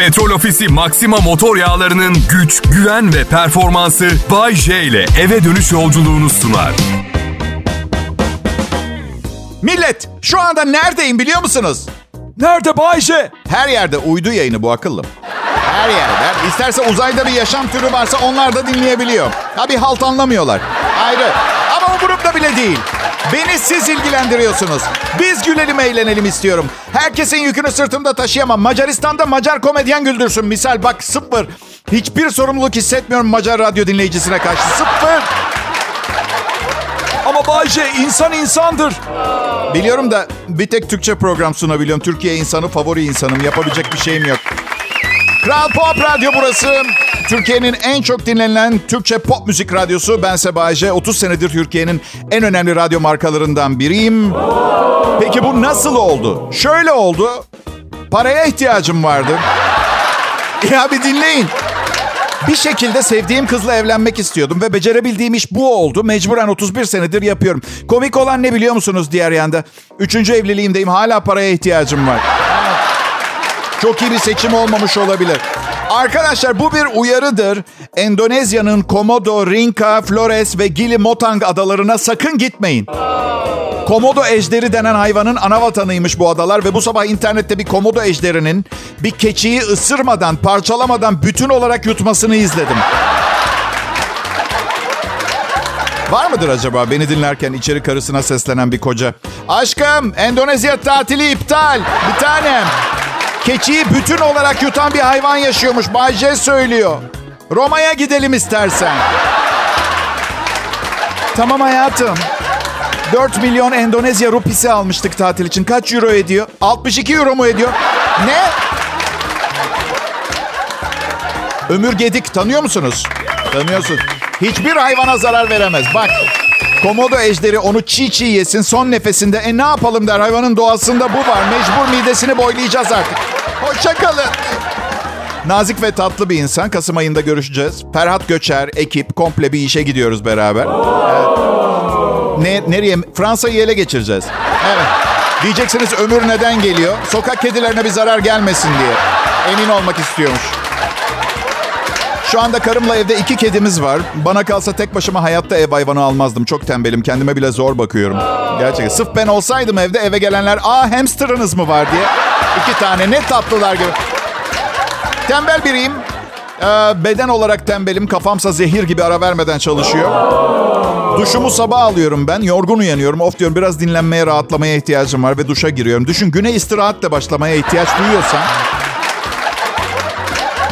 Petrol Ofisi Maxima motor yağlarının güç, güven ve performansı Bay J ile eve dönüş yolculuğunu sunar. Millet şu anda neredeyim biliyor musunuz? Nerede Bayce? Her yerde uydu yayını bu akıllım. Her yerde. İsterse uzayda bir yaşam türü varsa onlar da dinleyebiliyor. Ha bir halt anlamıyorlar. Ayrı. Ama umurumda bile değil. Beni siz ilgilendiriyorsunuz. Biz gülelim eğlenelim istiyorum. Herkesin yükünü sırtımda taşıyamam. Macaristan'da Macar komedyen güldürsün. Misal bak sıfır. Hiçbir sorumluluk hissetmiyorum Macar radyo dinleyicisine karşı. Sıfır. Ama Bayce insan insandır. Biliyorum da bir tek Türkçe program sunabiliyorum. Türkiye insanı favori insanım. Yapabilecek bir şeyim yok. Kral Pop Radyo burası. Türkiye'nin en çok dinlenilen Türkçe pop müzik radyosu. Ben Sebaje. 30 senedir Türkiye'nin en önemli radyo markalarından biriyim. Peki bu nasıl oldu? Şöyle oldu. Paraya ihtiyacım vardı. Ya bir dinleyin. Bir şekilde sevdiğim kızla evlenmek istiyordum ve becerebildiğim iş bu oldu. Mecburen 31 senedir yapıyorum. Komik olan ne biliyor musunuz diğer yanda? Üçüncü evliliğimdeyim. Hala paraya ihtiyacım var. Çok iyi bir seçim olmamış olabilir. Arkadaşlar bu bir uyarıdır. Endonezya'nın Komodo, Rinca, Flores ve Gili Motang adalarına sakın gitmeyin. Komodo ejderi denen hayvanın ana vatanıymış bu adalar ve bu sabah internette bir komodo ejderinin bir keçiyi ısırmadan, parçalamadan bütün olarak yutmasını izledim. Var mıdır acaba beni dinlerken içeri karısına seslenen bir koca? Aşkım, Endonezya tatili iptal. Bir tanem. Keçiyi bütün olarak yutan bir hayvan yaşıyormuş. Bay J söylüyor. Roma'ya gidelim istersen. Tamam hayatım. 4 milyon Endonezya rupisi almıştık tatil için. Kaç euro ediyor? 62 euro mu ediyor? Ne? Ömür Gedik tanıyor musunuz? Tanıyorsun. Hiçbir hayvana zarar veremez. Bak Komodo ejderi onu çiğ çiğ yesin son nefesinde. E ne yapalım der hayvanın doğasında bu var. Mecbur midesini boylayacağız artık. Hoşçakalın. Nazik ve tatlı bir insan. Kasım ayında görüşeceğiz. Ferhat Göçer, ekip, komple bir işe gidiyoruz beraber. Evet. Ne, nereye? Fransa'yı ele geçireceğiz. Evet. Diyeceksiniz ömür neden geliyor? Sokak kedilerine bir zarar gelmesin diye. Emin olmak istiyormuş. Şu anda karımla evde iki kedimiz var. Bana kalsa tek başıma hayatta ev hayvanı almazdım. Çok tembelim. Kendime bile zor bakıyorum. Gerçekten. Sırf ben olsaydım evde eve gelenler... Aa hamsterınız mı var diye. İki tane ne tatlılar gibi. Tembel biriyim. Ee, beden olarak tembelim. Kafamsa zehir gibi ara vermeden çalışıyor. Duşumu sabah alıyorum ben. Yorgun uyanıyorum. Of diyorum biraz dinlenmeye, rahatlamaya ihtiyacım var ve duşa giriyorum. Düşün güne istirahatle başlamaya ihtiyaç duyuyorsan...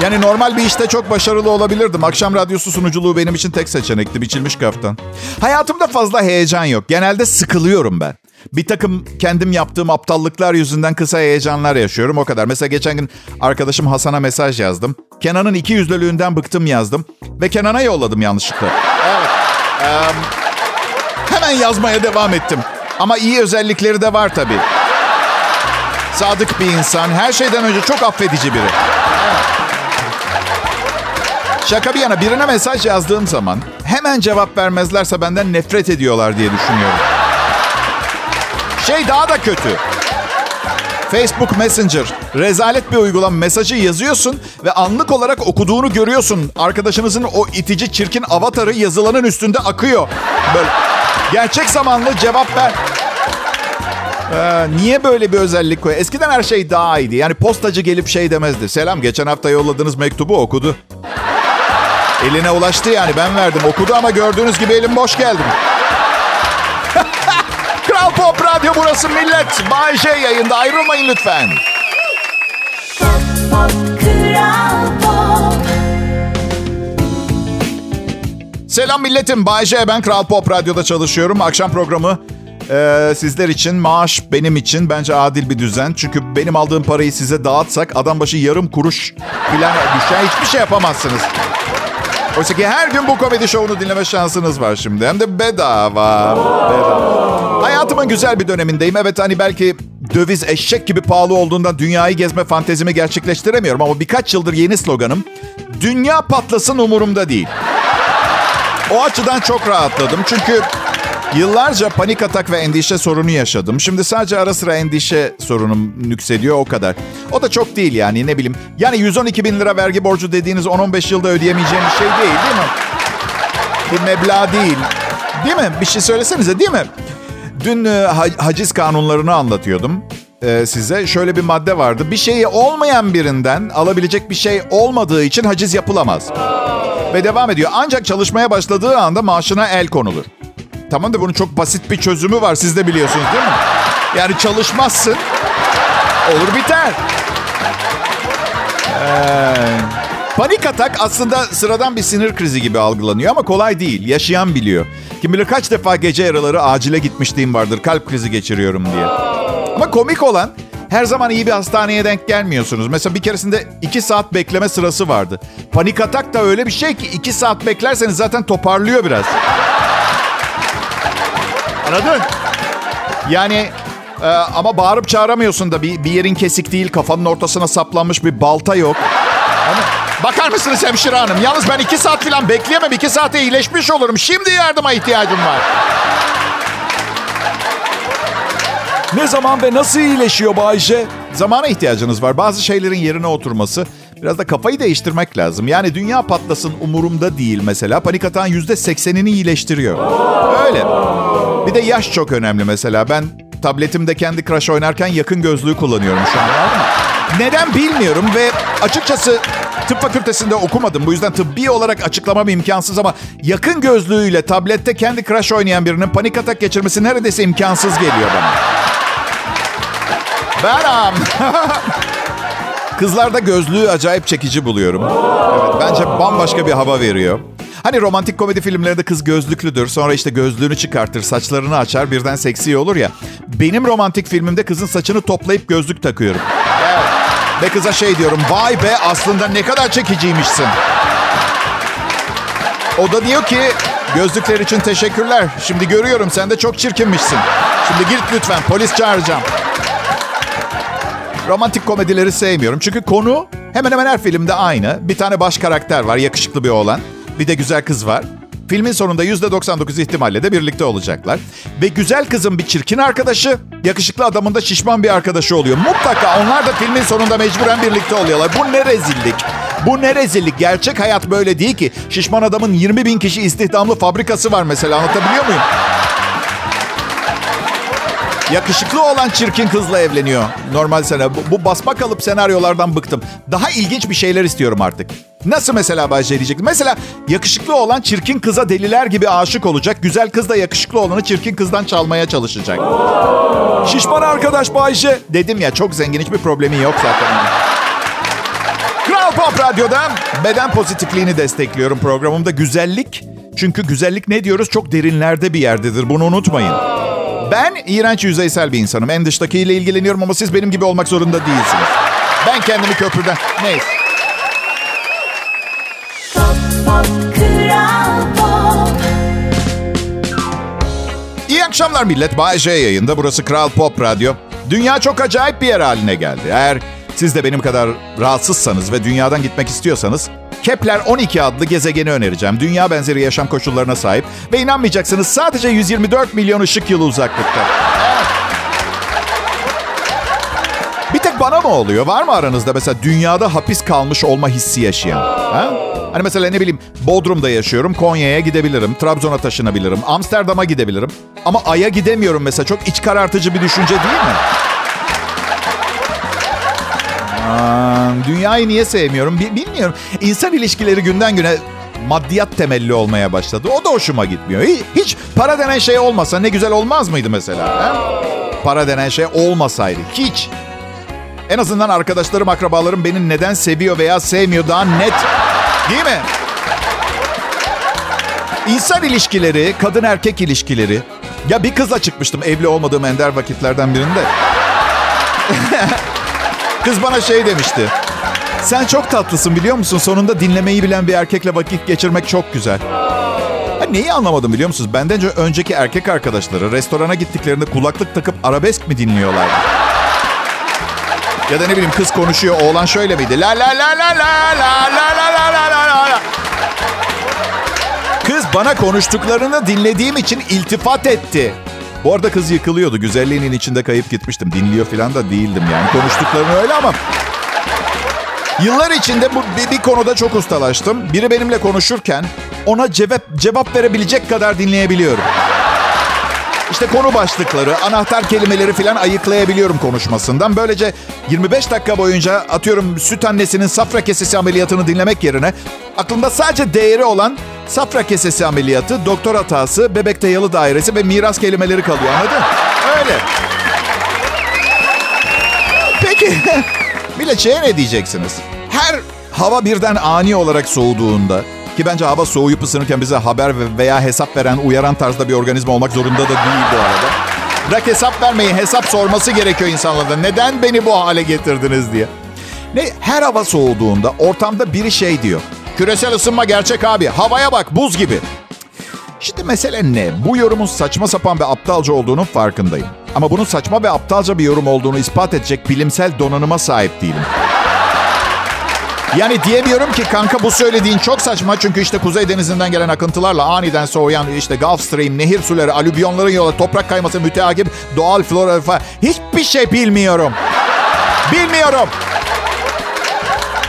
Yani normal bir işte çok başarılı olabilirdim. Akşam radyosu sunuculuğu benim için tek seçenekti. Biçilmiş kaftan. Hayatımda fazla heyecan yok. Genelde sıkılıyorum ben. Bir takım kendim yaptığım aptallıklar yüzünden kısa heyecanlar yaşıyorum o kadar. Mesela geçen gün arkadaşım Hasan'a mesaj yazdım. Kenan'ın iki yüzlülüğünden bıktım yazdım. Ve Kenan'a yolladım yanlışlıkla. Evet. Ee, hemen yazmaya devam ettim. Ama iyi özellikleri de var tabii. Sadık bir insan. Her şeyden önce çok affedici biri. Şaka bir yana birine mesaj yazdığım zaman hemen cevap vermezlerse benden nefret ediyorlar diye düşünüyorum. Şey daha da kötü. Facebook Messenger. Rezalet bir uygulama. Mesajı yazıyorsun ve anlık olarak okuduğunu görüyorsun. Arkadaşınızın o itici çirkin avatarı yazılanın üstünde akıyor. Böyle gerçek zamanlı cevap ver. Ee, niye böyle bir özellik koy? Eskiden her şey daha iyiydi. Yani postacı gelip şey demezdi. Selam geçen hafta yolladığınız mektubu okudu. Eline ulaştı yani ben verdim. Okudu ama gördüğünüz gibi elim boş geldim. Kral Pop Radyo burası millet. Bay J yayında ayrılmayın lütfen. Pop, pop, Kral Pop. Selam milletim. Bay J ben Kral Pop Radyo'da çalışıyorum. Akşam programı e, sizler için maaş benim için bence adil bir düzen. Çünkü benim aldığım parayı size dağıtsak adam başı yarım kuruş falan düşer. Hiçbir şey yapamazsınız. Oysa ki her gün bu komedi şovunu dinleme şansınız var şimdi. Hem de bedava. bedava. Hayatımın güzel bir dönemindeyim. Evet hani belki döviz eşek gibi pahalı olduğundan dünyayı gezme fantezimi gerçekleştiremiyorum. Ama birkaç yıldır yeni sloganım. Dünya patlasın umurumda değil. O açıdan çok rahatladım. Çünkü Yıllarca panik atak ve endişe sorunu yaşadım. Şimdi sadece ara sıra endişe sorunum nüksediyor o kadar. O da çok değil yani ne bileyim. Yani 112 bin lira vergi borcu dediğiniz 10-15 yılda ödeyemeyeceğiniz şey değil değil mi? Bir meblağ değil. Değil mi? Bir şey söylesenize değil mi? Dün e, ha- haciz kanunlarını anlatıyordum e, size. Şöyle bir madde vardı. Bir şeyi olmayan birinden alabilecek bir şey olmadığı için haciz yapılamaz. Ve devam ediyor. Ancak çalışmaya başladığı anda maaşına el konulur. Tamam da bunun çok basit bir çözümü var. Siz de biliyorsunuz değil mi? Yani çalışmazsın. Olur biter. Ee, panik atak aslında sıradan bir sinir krizi gibi algılanıyor ama kolay değil. Yaşayan biliyor. Kim bilir kaç defa gece yaraları acile gitmişliğim vardır. Kalp krizi geçiriyorum diye. Ama komik olan her zaman iyi bir hastaneye denk gelmiyorsunuz. Mesela bir keresinde iki saat bekleme sırası vardı. Panik atak da öyle bir şey ki iki saat beklerseniz zaten toparlıyor biraz. Anladın? Yani e, ama bağırıp çağıramıyorsun da bir, bir yerin kesik değil, kafanın ortasına saplanmış bir balta yok. Ama bakar mısınız hemşire hanım? Yalnız ben iki saat falan bekleyemem. iki saate iyileşmiş olurum. Şimdi yardıma ihtiyacım var. Ne zaman ve nasıl iyileşiyor Bayce? Zamana ihtiyacınız var. Bazı şeylerin yerine oturması. Biraz da kafayı değiştirmek lazım. Yani dünya patlasın umurumda değil mesela. Panik atağın yüzde seksenini iyileştiriyor. Öyle. Bir de yaş çok önemli mesela. Ben tabletimde kendi Crush oynarken yakın gözlüğü kullanıyorum şu an. Neden bilmiyorum ve açıkçası tıp fakültesinde okumadım. Bu yüzden tıbbi olarak açıklamam imkansız ama yakın gözlüğüyle tablette kendi Crush oynayan birinin panik atak geçirmesi neredeyse imkansız geliyor bana. Benim. Kızlarda gözlüğü acayip çekici buluyorum. Evet, bence bambaşka bir hava veriyor. Hani romantik komedi filmlerinde kız gözlüklüdür. Sonra işte gözlüğünü çıkartır, saçlarını açar, birden seksi olur ya. Benim romantik filmimde kızın saçını toplayıp gözlük takıyorum. Ve kıza şey diyorum, vay be aslında ne kadar çekiciymişsin. O da diyor ki, gözlükler için teşekkürler. Şimdi görüyorum sen de çok çirkinmişsin. Şimdi git lütfen, polis çağıracağım. Romantik komedileri sevmiyorum. Çünkü konu hemen hemen her filmde aynı. Bir tane baş karakter var, yakışıklı bir oğlan. Bir de güzel kız var. Filmin sonunda %99 ihtimalle de birlikte olacaklar. Ve güzel kızın bir çirkin arkadaşı, yakışıklı adamın da şişman bir arkadaşı oluyor. Mutlaka onlar da filmin sonunda mecburen birlikte oluyorlar. Bu ne rezillik. Bu ne rezillik. Gerçek hayat böyle değil ki. Şişman adamın 20 bin kişi istihdamlı fabrikası var mesela. Anlatabiliyor muyum? Yakışıklı olan çirkin kızla evleniyor. Normal sene. Bu, bu basma kalıp senaryolardan bıktım. Daha ilginç bir şeyler istiyorum artık. Nasıl mesela Bayce diyecektim. Mesela yakışıklı olan çirkin kıza deliler gibi aşık olacak. Güzel kız da yakışıklı olanı çirkin kızdan çalmaya çalışacak. Şişman arkadaş Bayce. Dedim ya çok zengin hiçbir problemi yok zaten. Kral Pop Radyo'da beden pozitifliğini destekliyorum programımda. Güzellik. Çünkü güzellik ne diyoruz? Çok derinlerde bir yerdedir. Bunu unutmayın. Ben iğrenç yüzeysel bir insanım. En dıştakiyle ilgileniyorum ama siz benim gibi olmak zorunda değilsiniz. Ben kendimi köprüden... Neyse. İyi akşamlar millet. Bay J yayında. Burası Kral Pop Radyo. Dünya çok acayip bir yer haline geldi. Eğer siz de benim kadar rahatsızsanız ve dünyadan gitmek istiyorsanız Kepler 12 adlı gezegeni önereceğim. Dünya benzeri yaşam koşullarına sahip ve inanmayacaksınız sadece 124 milyon ışık yılı uzaklıkta. Bir tek bana mı oluyor? Var mı aranızda mesela dünyada hapis kalmış olma hissi yaşayan? Ha? Hani mesela ne bileyim Bodrum'da yaşıyorum. Konya'ya gidebilirim. Trabzon'a taşınabilirim. Amsterdam'a gidebilirim. Ama Ay'a gidemiyorum mesela. Çok iç karartıcı bir düşünce değil mi? Dünyayı niye sevmiyorum Bi- bilmiyorum. İnsan ilişkileri günden güne maddiyat temelli olmaya başladı. O da hoşuma gitmiyor. Hi- Hiç para denen şey olmasa ne güzel olmaz mıydı mesela? ha? Para denen şey olmasaydı. Hiç. En azından arkadaşlarım, akrabalarım beni neden seviyor veya sevmiyor daha net. Değil mi? İnsan ilişkileri, kadın erkek ilişkileri. Ya bir kızla çıkmıştım evli olmadığım ender vakitlerden birinde. Kız bana şey demişti. Sen çok tatlısın biliyor musun? Sonunda dinlemeyi bilen bir erkekle vakit geçirmek çok güzel. Ha, neyi anlamadım biliyor musunuz? Benden önce önceki erkek arkadaşları restorana gittiklerinde kulaklık takıp arabesk mi dinliyorlardı? Ya da ne bileyim kız konuşuyor, oğlan şöyle miydi? La la la la la la la la la la la la. Kız bana konuştuklarını dinlediğim için iltifat etti. Bu arada kız yıkılıyordu. Güzelliğinin içinde kayıp gitmiştim. Dinliyor falan da değildim yani. Konuştuklarını öyle ama... Yıllar içinde bu bir, bir konuda çok ustalaştım. Biri benimle konuşurken ona cevap cevap verebilecek kadar dinleyebiliyorum. İşte konu başlıkları, anahtar kelimeleri falan ayıklayabiliyorum konuşmasından. Böylece 25 dakika boyunca atıyorum süt annesinin safra kesesi ameliyatını dinlemek yerine aklımda sadece değeri olan safra kesesi ameliyatı, doktor hatası, bebekte yalı dairesi ve miras kelimeleri kalıyor anladın? Öyle. Peki bile şeye ne diyeceksiniz? Her hava birden ani olarak soğuduğunda ki bence hava soğuyup ısınırken bize haber veya hesap veren, uyaran tarzda bir organizma olmak zorunda da değil bu arada. Bırak hesap vermeyi, hesap sorması gerekiyor insanlarda. Neden beni bu hale getirdiniz diye. Ne her hava soğuduğunda ortamda biri şey diyor. Küresel ısınma gerçek abi. Havaya bak buz gibi. Şimdi mesele ne? Bu yorumun saçma sapan ve aptalca olduğunun farkındayım. Ama bunun saçma ve aptalca bir yorum olduğunu ispat edecek bilimsel donanıma sahip değilim. Yani diyemiyorum ki kanka bu söylediğin çok saçma çünkü işte Kuzey Denizi'nden gelen akıntılarla aniden soğuyan işte Gulf Stream, nehir suları, alüvyonların yola toprak kayması müteakip doğal flora falan hiçbir şey bilmiyorum. Bilmiyorum.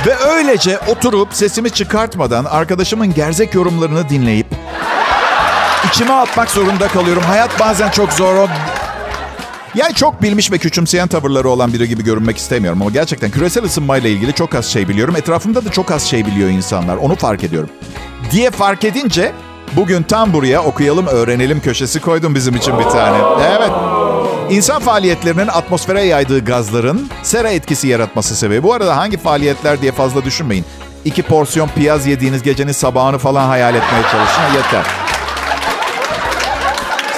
Ve öylece oturup sesimi çıkartmadan arkadaşımın gerzek yorumlarını dinleyip içime atmak zorunda kalıyorum. Hayat bazen çok zor. Yani çok bilmiş ve küçümseyen tavırları olan biri gibi görünmek istemiyorum ama gerçekten küresel ısınmayla ilgili çok az şey biliyorum. Etrafımda da çok az şey biliyor insanlar. Onu fark ediyorum. Diye fark edince bugün tam buraya okuyalım öğrenelim köşesi koydum bizim için bir tane. Evet. İnsan faaliyetlerinin atmosfere yaydığı gazların sera etkisi yaratması sebebi. Bu arada hangi faaliyetler diye fazla düşünmeyin. İki porsiyon piyaz yediğiniz gecenin sabahını falan hayal etmeye çalışın yeter.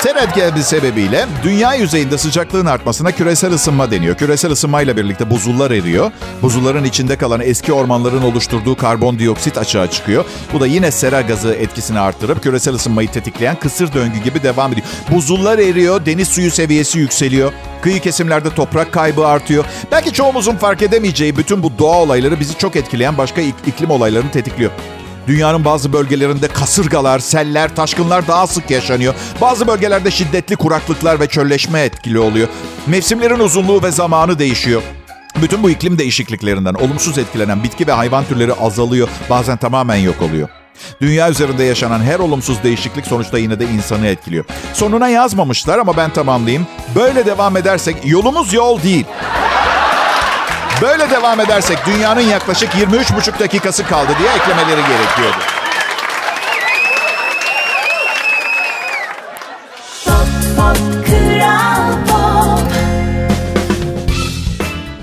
Sera etkisi sebebiyle dünya yüzeyinde sıcaklığın artmasına küresel ısınma deniyor. Küresel ısınmayla birlikte buzullar eriyor. Buzulların içinde kalan eski ormanların oluşturduğu karbondioksit açığa çıkıyor. Bu da yine sera gazı etkisini arttırıp küresel ısınmayı tetikleyen kısır döngü gibi devam ediyor. Buzullar eriyor, deniz suyu seviyesi yükseliyor. Kıyı kesimlerde toprak kaybı artıyor. Belki çoğumuzun fark edemeyeceği bütün bu doğa olayları bizi çok etkileyen başka iklim olaylarını tetikliyor. Dünyanın bazı bölgelerinde kasırgalar, seller, taşkınlar daha sık yaşanıyor. Bazı bölgelerde şiddetli kuraklıklar ve çölleşme etkili oluyor. Mevsimlerin uzunluğu ve zamanı değişiyor. Bütün bu iklim değişikliklerinden olumsuz etkilenen bitki ve hayvan türleri azalıyor, bazen tamamen yok oluyor. Dünya üzerinde yaşanan her olumsuz değişiklik sonuçta yine de insanı etkiliyor. Sonuna yazmamışlar ama ben tamamlayayım. Böyle devam edersek yolumuz yol değil. Böyle devam edersek dünyanın yaklaşık 23,5 dakikası kaldı diye eklemeleri gerekiyordu. Pop, pop, Kral Pop.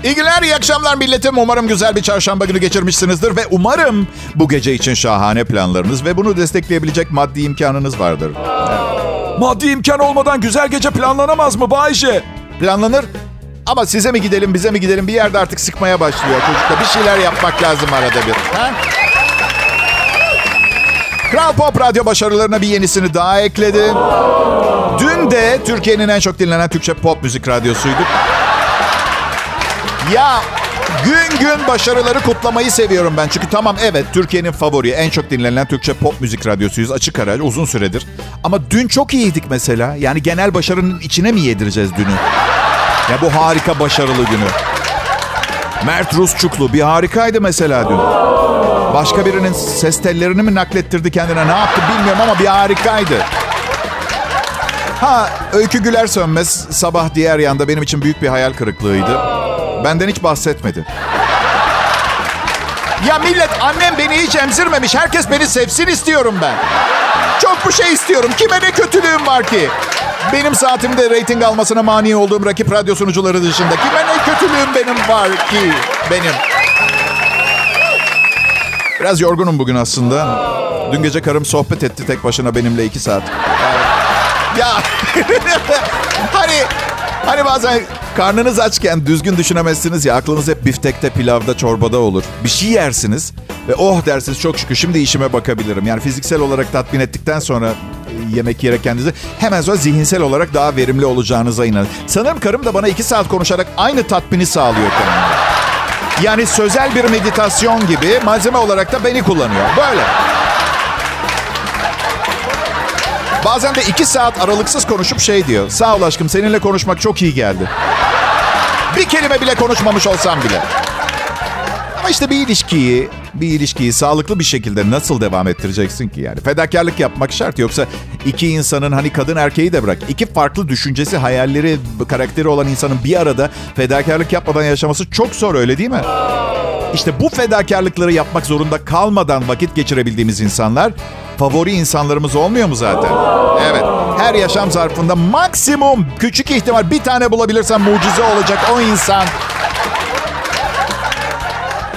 İyi günler, iyi akşamlar milletim. Umarım güzel bir çarşamba günü geçirmişsinizdir ve umarım bu gece için şahane planlarınız ve bunu destekleyebilecek maddi imkanınız vardır. Maddi imkan olmadan güzel gece planlanamaz mı Bayce? Planlanır ama size mi gidelim, bize mi gidelim bir yerde artık sıkmaya başlıyor çocuklar. Bir şeyler yapmak lazım arada bir. Ha? Kral Pop Radyo başarılarına bir yenisini daha ekledi. Dün de Türkiye'nin en çok dinlenen Türkçe pop müzik radyosuydu. Ya gün gün başarıları kutlamayı seviyorum ben. Çünkü tamam evet Türkiye'nin favori en çok dinlenen Türkçe pop müzik radyosuyuz. Açık ara uzun süredir. Ama dün çok iyiydik mesela. Yani genel başarının içine mi yedireceğiz dünü? Ya bu harika başarılı günü. Mert Rusçuklu bir harikaydı mesela dün. Başka birinin ses tellerini mi naklettirdi kendine ne yaptı bilmiyorum ama bir harikaydı. Ha Öykü Güler Sönmez sabah diğer yanda benim için büyük bir hayal kırıklığıydı. Benden hiç bahsetmedi. Ya millet annem beni hiç emzirmemiş. Herkes beni sevsin istiyorum ben. Çok bu şey istiyorum. Kime ne kötülüğüm var ki? Benim saatimde reyting almasına mani olduğum rakip radyo sunucuları dışında. Kime ne kötülüğüm benim var ki? Benim. Biraz yorgunum bugün aslında. Dün gece karım sohbet etti tek başına benimle iki saat. Ya hani hani bazen karnınız açken düzgün düşünemezsiniz ya aklınız hep biftekte, pilavda, çorbada olur. Bir şey yersiniz ve oh dersiniz çok şükür şimdi işime bakabilirim. Yani fiziksel olarak tatmin ettikten sonra yemek yiyerek kendinizi hemen sonra zihinsel olarak daha verimli olacağınıza inanın. Sanırım karım da bana iki saat konuşarak aynı tatmini sağlıyor kendine. Yani sözel bir meditasyon gibi malzeme olarak da beni kullanıyor. Böyle. Bazen de iki saat aralıksız konuşup şey diyor. Sağ ol aşkım seninle konuşmak çok iyi geldi. Bir kelime bile konuşmamış olsam bile. Ama işte bir ilişkiyi, bir ilişkiyi sağlıklı bir şekilde nasıl devam ettireceksin ki yani? Fedakarlık yapmak şart yoksa iki insanın hani kadın erkeği de bırak. iki farklı düşüncesi, hayalleri, karakteri olan insanın bir arada fedakarlık yapmadan yaşaması çok zor öyle değil mi? İşte bu fedakarlıkları yapmak zorunda kalmadan vakit geçirebildiğimiz insanlar favori insanlarımız olmuyor mu zaten? Evet. Her yaşam zarfında maksimum küçük ihtimal bir tane bulabilirsen mucize olacak o insan.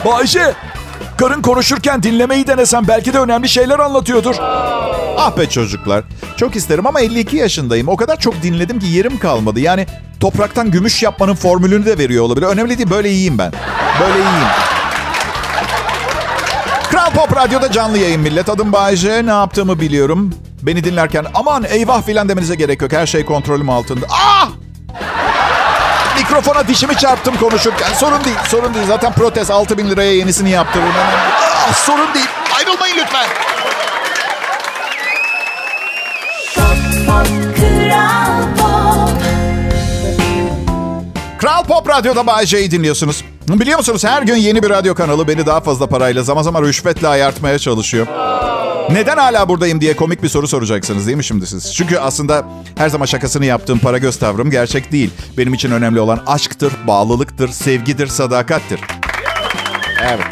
Bayşe, karın konuşurken dinlemeyi denesen belki de önemli şeyler anlatıyordur. Ah be çocuklar. Çok isterim ama 52 yaşındayım. O kadar çok dinledim ki yerim kalmadı. Yani topraktan gümüş yapmanın formülünü de veriyor olabilir. Önemli değil böyle iyiyim ben. Böyle iyiyim. Kral Pop Radyo'da canlı yayın millet. Adım Bayece. Ne yaptığımı biliyorum. Beni dinlerken aman eyvah filan demenize gerek yok. Her şey kontrolüm altında. Ah! Mikrofona dişimi çarptım konuşurken. Sorun değil, sorun değil. Zaten protez 6 bin liraya yenisini yaptırırım. Ah, sorun değil. Ayrılmayın lütfen. Pop Kral Pop Kral Pop Radyo'da Bay J'yi dinliyorsunuz. Biliyor musunuz her gün yeni bir radyo kanalı beni daha fazla parayla zaman zaman rüşvetle ayartmaya çalışıyor. Neden hala buradayım diye komik bir soru soracaksınız değil mi şimdi siz? Çünkü aslında her zaman şakasını yaptığım para göz tavrım gerçek değil. Benim için önemli olan aşktır, bağlılıktır, sevgidir, sadakattir. Evet.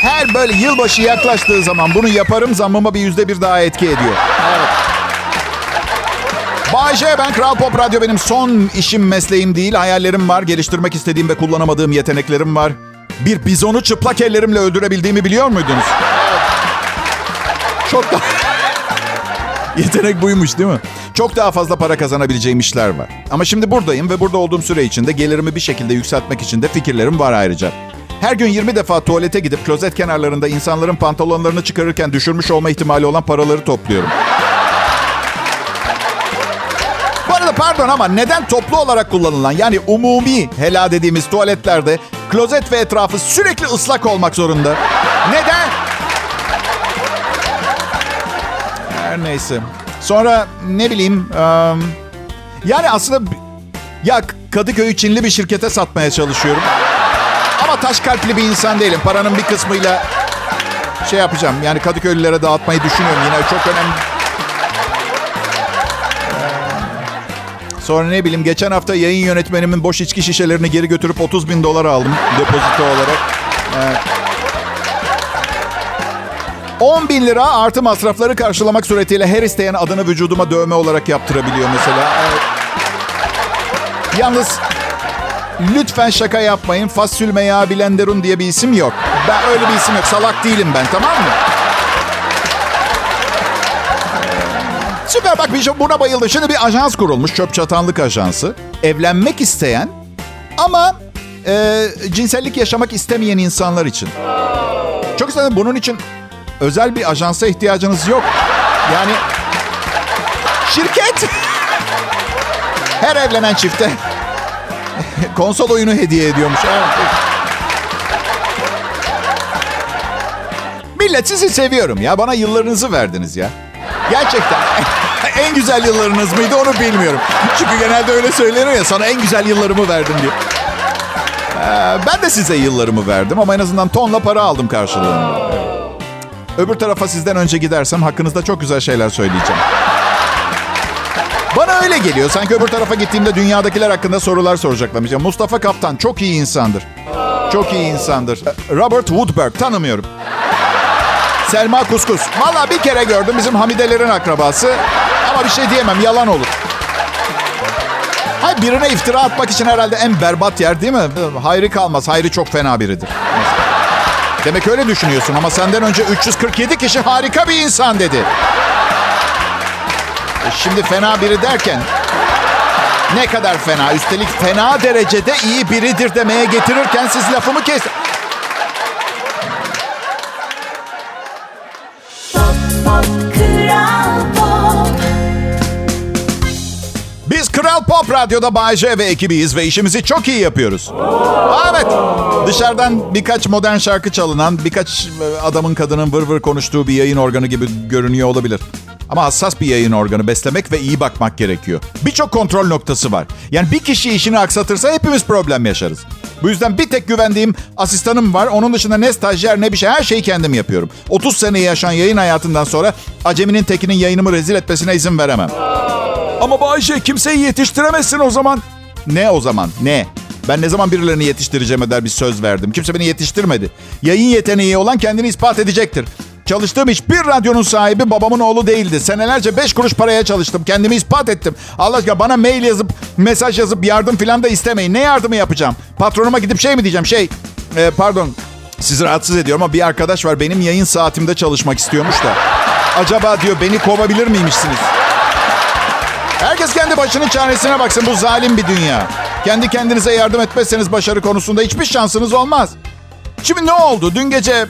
Her böyle yılbaşı yaklaştığı zaman bunu yaparım zammıma bir yüzde bir daha etki ediyor. Evet. Bay J, ben Kral Pop Radyo benim son işim mesleğim değil. Hayallerim var, geliştirmek istediğim ve kullanamadığım yeteneklerim var. Bir bizonu çıplak ellerimle öldürebildiğimi biliyor muydunuz? Çok da... Yetenek buymuş değil mi? Çok daha fazla para kazanabileceğim işler var. Ama şimdi buradayım ve burada olduğum süre içinde gelirimi bir şekilde yükseltmek için de fikirlerim var ayrıca. Her gün 20 defa tuvalete gidip klozet kenarlarında insanların pantolonlarını çıkarırken düşürmüş olma ihtimali olan paraları topluyorum. Bu arada pardon ama neden toplu olarak kullanılan yani umumi hela dediğimiz tuvaletlerde klozet ve etrafı sürekli ıslak olmak zorunda? Neden? Her neyse. Sonra ne bileyim... yani aslında... Ya Kadıköy'ü Çinli bir şirkete satmaya çalışıyorum. Ama taş kalpli bir insan değilim. Paranın bir kısmıyla şey yapacağım. Yani Kadıköylülere dağıtmayı düşünüyorum. Yine çok önemli. Sonra ne bileyim geçen hafta yayın yönetmenimin boş içki şişelerini geri götürüp 30 bin dolar aldım depozito olarak. Evet. 10 bin lira artı masrafları karşılamak suretiyle her isteyen adını vücuduma dövme olarak yaptırabiliyor mesela. Evet. Yalnız lütfen şaka yapmayın. Fasulme yağı blenderun diye bir isim yok. Ben öyle bir isim yok. Salak değilim ben tamam mı? Süper bak bir şey buna bayıldım. Şimdi bir ajans kurulmuş. Çöp çatanlık ajansı. Evlenmek isteyen ama e, cinsellik yaşamak istemeyen insanlar için. Çok istedim bunun için özel bir ajansa ihtiyacınız yok. Yani şirket her evlenen çifte konsol oyunu hediye ediyormuş. Evet. Millet sizi seviyorum ya. Bana yıllarınızı verdiniz ya. Gerçekten. en güzel yıllarınız mıydı onu bilmiyorum. Çünkü genelde öyle söylenir ya sana en güzel yıllarımı verdim diye. Ee, ben de size yıllarımı verdim ama en azından tonla para aldım karşılığında. Öbür tarafa sizden önce gidersem hakkınızda çok güzel şeyler söyleyeceğim. Bana öyle geliyor. Sanki öbür tarafa gittiğimde dünyadakiler hakkında sorular soracaklarmış. Mustafa Kaptan çok iyi insandır. Çok iyi insandır. Robert Woodberg tanımıyorum. Selma Kuskus. Valla bir kere gördüm bizim Hamidelerin akrabası. Ama bir şey diyemem yalan olur. Hayır birine iftira atmak için herhalde en berbat yer değil mi? Hayri kalmaz. Hayri çok fena biridir. Demek öyle düşünüyorsun ama senden önce 347 kişi harika bir insan dedi. E şimdi fena biri derken ne kadar fena? Üstelik fena derecede iyi biridir demeye getirirken siz lafımı kes... Kral Kral Pop Radyo'da Bay J ve ekibiyiz ve işimizi çok iyi yapıyoruz. Evet. Dışarıdan birkaç modern şarkı çalınan, birkaç e, adamın kadının vır vır konuştuğu bir yayın organı gibi görünüyor olabilir. Ama hassas bir yayın organı beslemek ve iyi bakmak gerekiyor. Birçok kontrol noktası var. Yani bir kişi işini aksatırsa hepimiz problem yaşarız. Bu yüzden bir tek güvendiğim asistanım var. Onun dışında ne stajyer ne bir şey her şeyi kendim yapıyorum. 30 seneyi yaşayan yayın hayatından sonra aceminin tekinin yayınımı rezil etmesine izin veremem. Ama Bayşe kimseyi yetiştiremezsin o zaman. Ne o zaman? Ne? Ben ne zaman birilerini yetiştireceğim eder bir söz verdim. Kimse beni yetiştirmedi. Yayın yeteneği olan kendini ispat edecektir. Çalıştığım hiçbir radyonun sahibi babamın oğlu değildi. Senelerce beş kuruş paraya çalıştım. Kendimi ispat ettim. Allah aşkına bana mail yazıp, mesaj yazıp yardım falan da istemeyin. Ne yardımı yapacağım? Patronuma gidip şey mi diyeceğim? Şey, e, pardon sizi rahatsız ediyorum ama bir arkadaş var benim yayın saatimde çalışmak istiyormuş da. Acaba diyor beni kovabilir miymişsiniz? Herkes kendi başının çaresine baksın. Bu zalim bir dünya. Kendi kendinize yardım etmezseniz başarı konusunda hiçbir şansınız olmaz. Şimdi ne oldu? Dün gece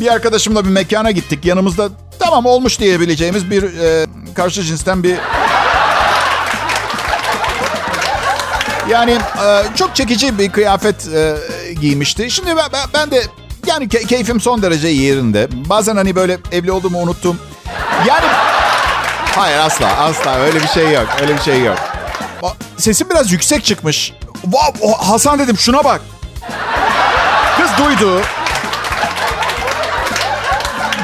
bir arkadaşımla bir mekana gittik. Yanımızda tamam olmuş diyebileceğimiz bir e, karşı cinsten bir... Yani e, çok çekici bir kıyafet e, giymişti. Şimdi ben, ben, de yani ke- keyfim son derece yerinde. Bazen hani böyle evli olduğumu unuttum. Yani Hayır asla asla öyle bir şey yok. Öyle bir şey yok. Sesim biraz yüksek çıkmış. Wow, Hasan dedim şuna bak. Kız duydu.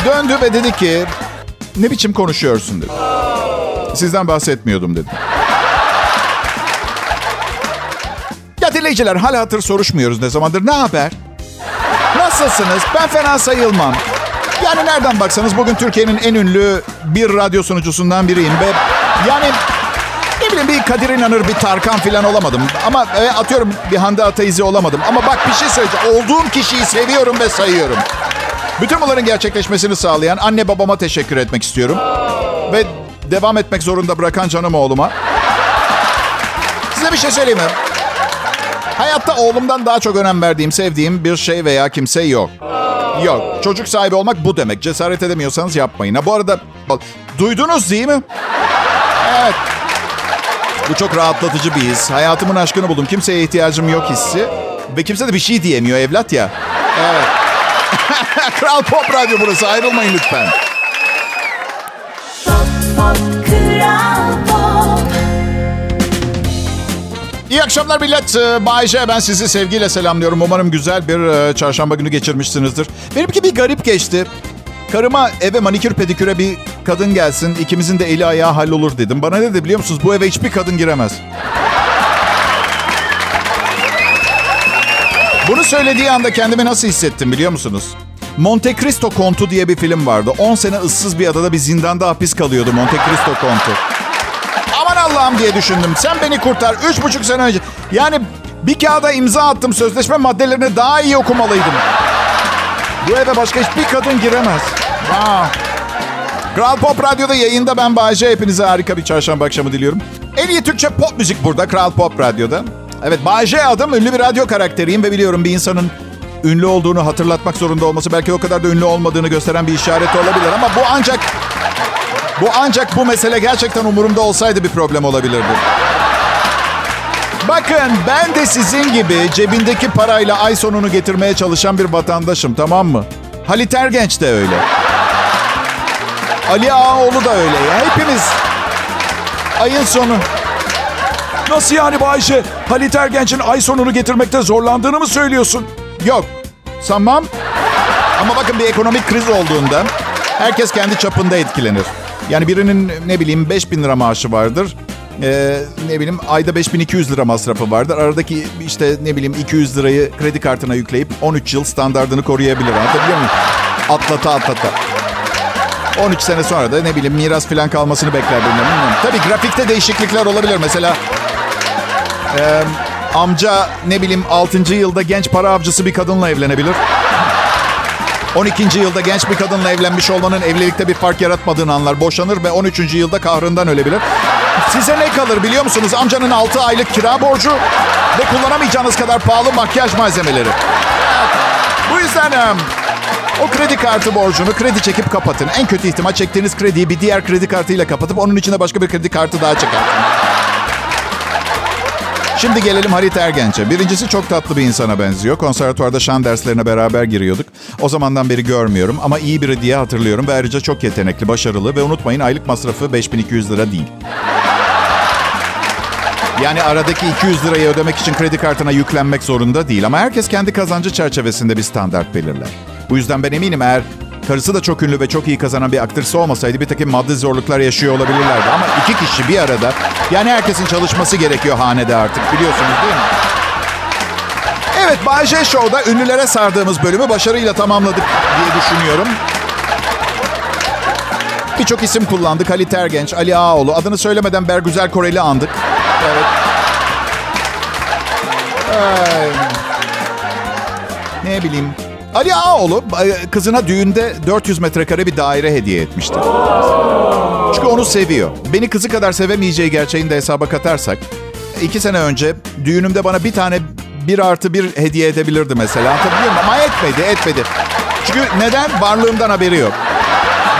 Döndü ve dedi ki ne biçim konuşuyorsun dedi. Sizden bahsetmiyordum dedim. Ya dinleyiciler hal hatır soruşmuyoruz ne zamandır. Ne haber? Nasılsınız? Ben fena sayılmam. Yani nereden baksanız bugün Türkiye'nin en ünlü bir radyo sunucusundan biriyim. Ve yani ne bileyim bir Kadir İnanır, bir Tarkan falan olamadım. Ama e, atıyorum bir Hande Ataizi olamadım. Ama bak bir şey söyleyeceğim. Olduğum kişiyi seviyorum ve sayıyorum. Bütün bunların gerçekleşmesini sağlayan anne babama teşekkür etmek istiyorum. Ve devam etmek zorunda bırakan canım oğluma. Size bir şey söyleyeyim mi? Hayatta oğlumdan daha çok önem verdiğim, sevdiğim bir şey veya kimse yok. Yok. Çocuk sahibi olmak bu demek. Cesaret edemiyorsanız yapmayın. Ha bu arada duydunuz değil mi? Evet. Bu çok rahatlatıcı bir his. Hayatımın aşkını buldum. Kimseye ihtiyacım yok hissi. Ve kimse de bir şey diyemiyor evlat ya. Evet. Kral Pop Radyo burası. Ayrılmayın lütfen. Pop, pop, Kral İyi akşamlar millet. Ee, Bay ben sizi sevgiyle selamlıyorum. Umarım güzel bir e, çarşamba günü geçirmişsinizdir. Benimki bir garip geçti. Karıma eve manikür pediküre bir kadın gelsin. ikimizin de eli ayağı hallolur dedim. Bana ne dedi biliyor musunuz? Bu eve hiçbir kadın giremez. Bunu söylediği anda kendimi nasıl hissettim biliyor musunuz? Monte Cristo Kontu diye bir film vardı. 10 sene ıssız bir adada bir zindanda hapis kalıyordu Monte Cristo Kontu. Allah'ım diye düşündüm. Sen beni kurtar. Üç buçuk sene önce. Yani bir kağıda imza attım. Sözleşme maddelerini daha iyi okumalıydım. Bu eve başka hiçbir kadın giremez. Wow. Kral Pop Radyo'da yayında ben Bayece. Hepinize harika bir çarşamba akşamı diliyorum. En iyi Türkçe pop müzik burada Kral Pop Radyo'da. Evet Bayece adım. Ünlü bir radyo karakteriyim ve biliyorum bir insanın ünlü olduğunu hatırlatmak zorunda olması belki o kadar da ünlü olmadığını gösteren bir işaret olabilir. Ama bu ancak bu ancak bu mesele gerçekten umurumda olsaydı bir problem olabilirdi. Bakın ben de sizin gibi cebindeki parayla ay sonunu getirmeye çalışan bir vatandaşım tamam mı? Halit Ergenç de öyle. Ali Ağaoğlu da öyle ya. Hepimiz ayın sonu. Nasıl yani Bayşe? Halit Ergenç'in ay sonunu getirmekte zorlandığını mı söylüyorsun? Yok. Sanmam. Ama bakın bir ekonomik kriz olduğunda herkes kendi çapında etkilenir. Yani birinin ne bileyim 5000 lira maaşı vardır. Ee, ne bileyim ayda 5200 lira masrafı vardır. Aradaki işte ne bileyim 200 lirayı kredi kartına yükleyip 13 yıl standartını koruyabilir. Anlatabiliyor muyum? Atlata atlata. 13 sene sonra da ne bileyim miras falan kalmasını bekler bilmiyorum. Tabii grafikte değişiklikler olabilir. Mesela e, amca ne bileyim 6. yılda genç para avcısı bir kadınla evlenebilir. 12. yılda genç bir kadınla evlenmiş olmanın evlilikte bir fark yaratmadığını anlar. Boşanır ve 13. yılda kahrından ölebilir. Size ne kalır biliyor musunuz? Amcanın 6 aylık kira borcu ve kullanamayacağınız kadar pahalı makyaj malzemeleri. Bu yüzden o kredi kartı borcunu kredi çekip kapatın. En kötü ihtimal çektiğiniz krediyi bir diğer kredi kartıyla kapatıp onun içine başka bir kredi kartı daha çekersin. Şimdi gelelim Halit Ergenç'e. Birincisi çok tatlı bir insana benziyor. Konservatuvarda şan derslerine beraber giriyorduk. O zamandan beri görmüyorum ama iyi biri diye hatırlıyorum. Ve ayrıca çok yetenekli, başarılı ve unutmayın aylık masrafı 5200 lira değil. Yani aradaki 200 lirayı ödemek için kredi kartına yüklenmek zorunda değil. Ama herkes kendi kazancı çerçevesinde bir standart belirler. Bu yüzden ben eminim eğer karısı da çok ünlü ve çok iyi kazanan bir aktrise olmasaydı bir takım maddi zorluklar yaşıyor olabilirlerdi. Ama iki kişi bir arada yani herkesin çalışması gerekiyor hanede artık biliyorsunuz değil mi? Evet Bay J Show'da ünlülere sardığımız bölümü başarıyla tamamladık diye düşünüyorum. Birçok isim kullandık. Halit Ergenç, Ali Ağaoğlu. Adını söylemeden Bergüzel Koreli andık. Evet. Ay. Ne bileyim. Ali Ağaoğlu e, kızına düğünde 400 metrekare bir daire hediye etmişti. Çünkü onu seviyor. Beni kızı kadar sevemeyeceği gerçeğini de hesaba katarsak... iki sene önce düğünümde bana bir tane bir artı bir hediye edebilirdi mesela. Anlatabiliyor? Ama etmedi, etmedi. Çünkü neden? Varlığımdan haberi yok.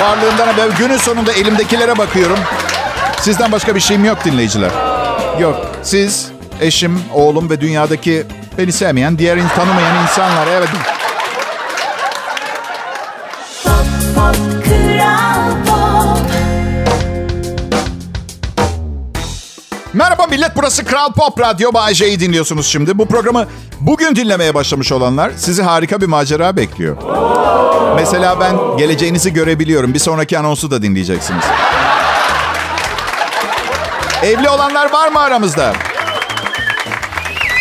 Varlığımdan haberi Günün sonunda elimdekilere bakıyorum. Sizden başka bir şeyim yok dinleyiciler. Yok. Siz, eşim, oğlum ve dünyadaki beni sevmeyen, diğer tanımayan insanlar. Evet. Merhaba millet burası Kral Pop Radyo Bay J'yi dinliyorsunuz şimdi. Bu programı bugün dinlemeye başlamış olanlar sizi harika bir macera bekliyor. Mesela ben geleceğinizi görebiliyorum. Bir sonraki anonsu da dinleyeceksiniz. Evli olanlar var mı aramızda?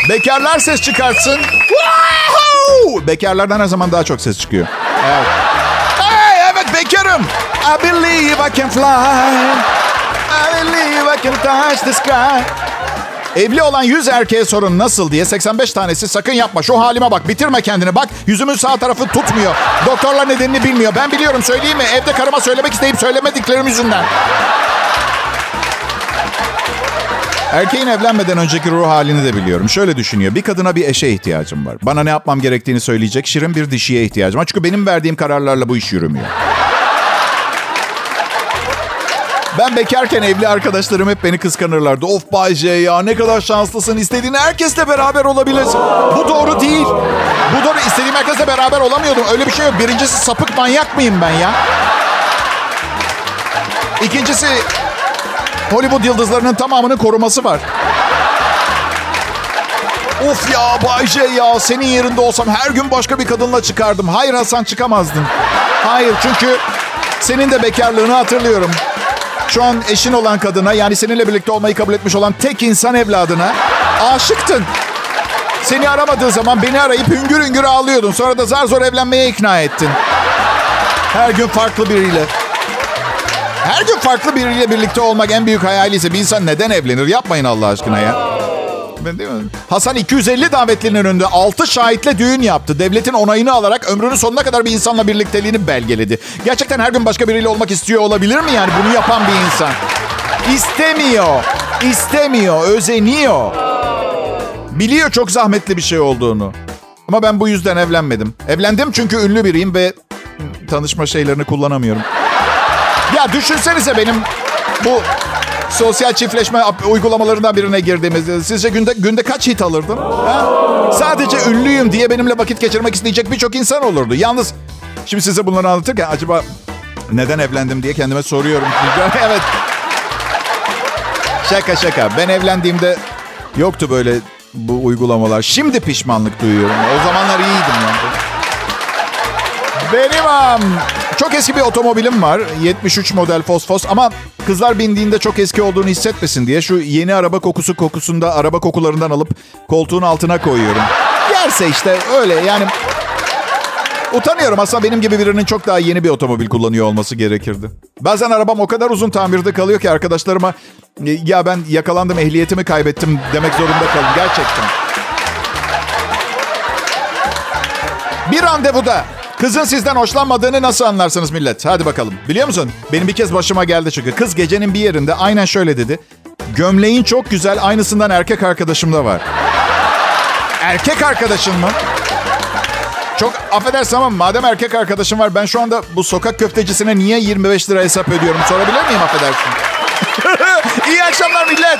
Bekarlar ses çıkartsın. Bekarlardan her zaman daha çok ses çıkıyor. Evet. Hey, evet bekarım. I believe I can fly. I believe I can touch the sky. Evli olan 100 erkeğe sorun nasıl diye 85 tanesi sakın yapma şu halime bak bitirme kendini bak yüzümün sağ tarafı tutmuyor. Doktorlar nedenini bilmiyor ben biliyorum söyleyeyim mi evde karıma söylemek isteyip söylemediklerim yüzünden. Erkeğin evlenmeden önceki ruh halini de biliyorum. Şöyle düşünüyor. Bir kadına bir eşe ihtiyacım var. Bana ne yapmam gerektiğini söyleyecek şirin bir dişiye ihtiyacım var. Çünkü benim verdiğim kararlarla bu iş yürümüyor. Ben bekarken evli arkadaşlarım hep beni kıskanırlardı. Of Bay J ya ne kadar şanslısın. İstediğin herkesle beraber olabilirsin. Bu doğru değil. Bu doğru. İstediğim herkesle beraber olamıyordum. Öyle bir şey yok. Birincisi sapık manyak mıyım ben ya? İkincisi Hollywood yıldızlarının tamamının koruması var. Of ya Bay J ya senin yerinde olsam her gün başka bir kadınla çıkardım. Hayır Hasan çıkamazdın. Hayır çünkü senin de bekarlığını hatırlıyorum. Şu an eşin olan kadına yani seninle birlikte olmayı kabul etmiş olan tek insan evladına aşıktın. Seni aramadığı zaman beni arayıp hüngür hüngür ağlıyordun. Sonra da zar zor evlenmeye ikna ettin. Her gün farklı biriyle. Her gün farklı biriyle birlikte olmak en büyük hayaliyse bir insan neden evlenir? Yapmayın Allah aşkına ya. Değil mi? Hasan 250 davetlinin önünde 6 şahitle düğün yaptı. Devletin onayını alarak ömrünün sonuna kadar bir insanla birlikteliğini belgeledi. Gerçekten her gün başka biriyle olmak istiyor olabilir mi yani bunu yapan bir insan? İstemiyor. İstemiyor. Özeniyor. Biliyor çok zahmetli bir şey olduğunu. Ama ben bu yüzden evlenmedim. Evlendim çünkü ünlü biriyim ve tanışma şeylerini kullanamıyorum. Ya düşünsenize benim bu sosyal çiftleşme uygulamalarından birine girdiğimizde sizce günde günde kaç hit alırdım? Ha? Sadece ünlüyüm diye benimle vakit geçirmek isteyecek birçok insan olurdu. Yalnız şimdi size bunları anlatırken acaba neden evlendim diye kendime soruyorum. evet. Şaka şaka. Ben evlendiğimde yoktu böyle bu uygulamalar. Şimdi pişmanlık duyuyorum. O zamanlar iyiydim yani. Benim am, çok eski bir otomobilim var. 73 model Fosfos ama kızlar bindiğinde çok eski olduğunu hissetmesin diye şu yeni araba kokusu kokusunda araba kokularından alıp koltuğun altına koyuyorum. Yerse işte öyle yani Utanıyorum aslında benim gibi birinin çok daha yeni bir otomobil kullanıyor olması gerekirdi. Bazen arabam o kadar uzun tamirde kalıyor ki arkadaşlarıma ya ben yakalandım ehliyetimi kaybettim demek zorunda kalın gerçekten. Bir randevuda kızın sizden hoşlanmadığını nasıl anlarsınız millet? Hadi bakalım. Biliyor musun? Benim bir kez başıma geldi çünkü. Kız gecenin bir yerinde aynen şöyle dedi. Gömleğin çok güzel, aynısından erkek arkadaşım da var. Erkek arkadaşın mı? Çok affedersin ama madem erkek arkadaşım var ben şu anda bu sokak köftecisine niye 25 lira hesap ödüyorum sorabilir miyim affedersin? İyi akşamlar millet.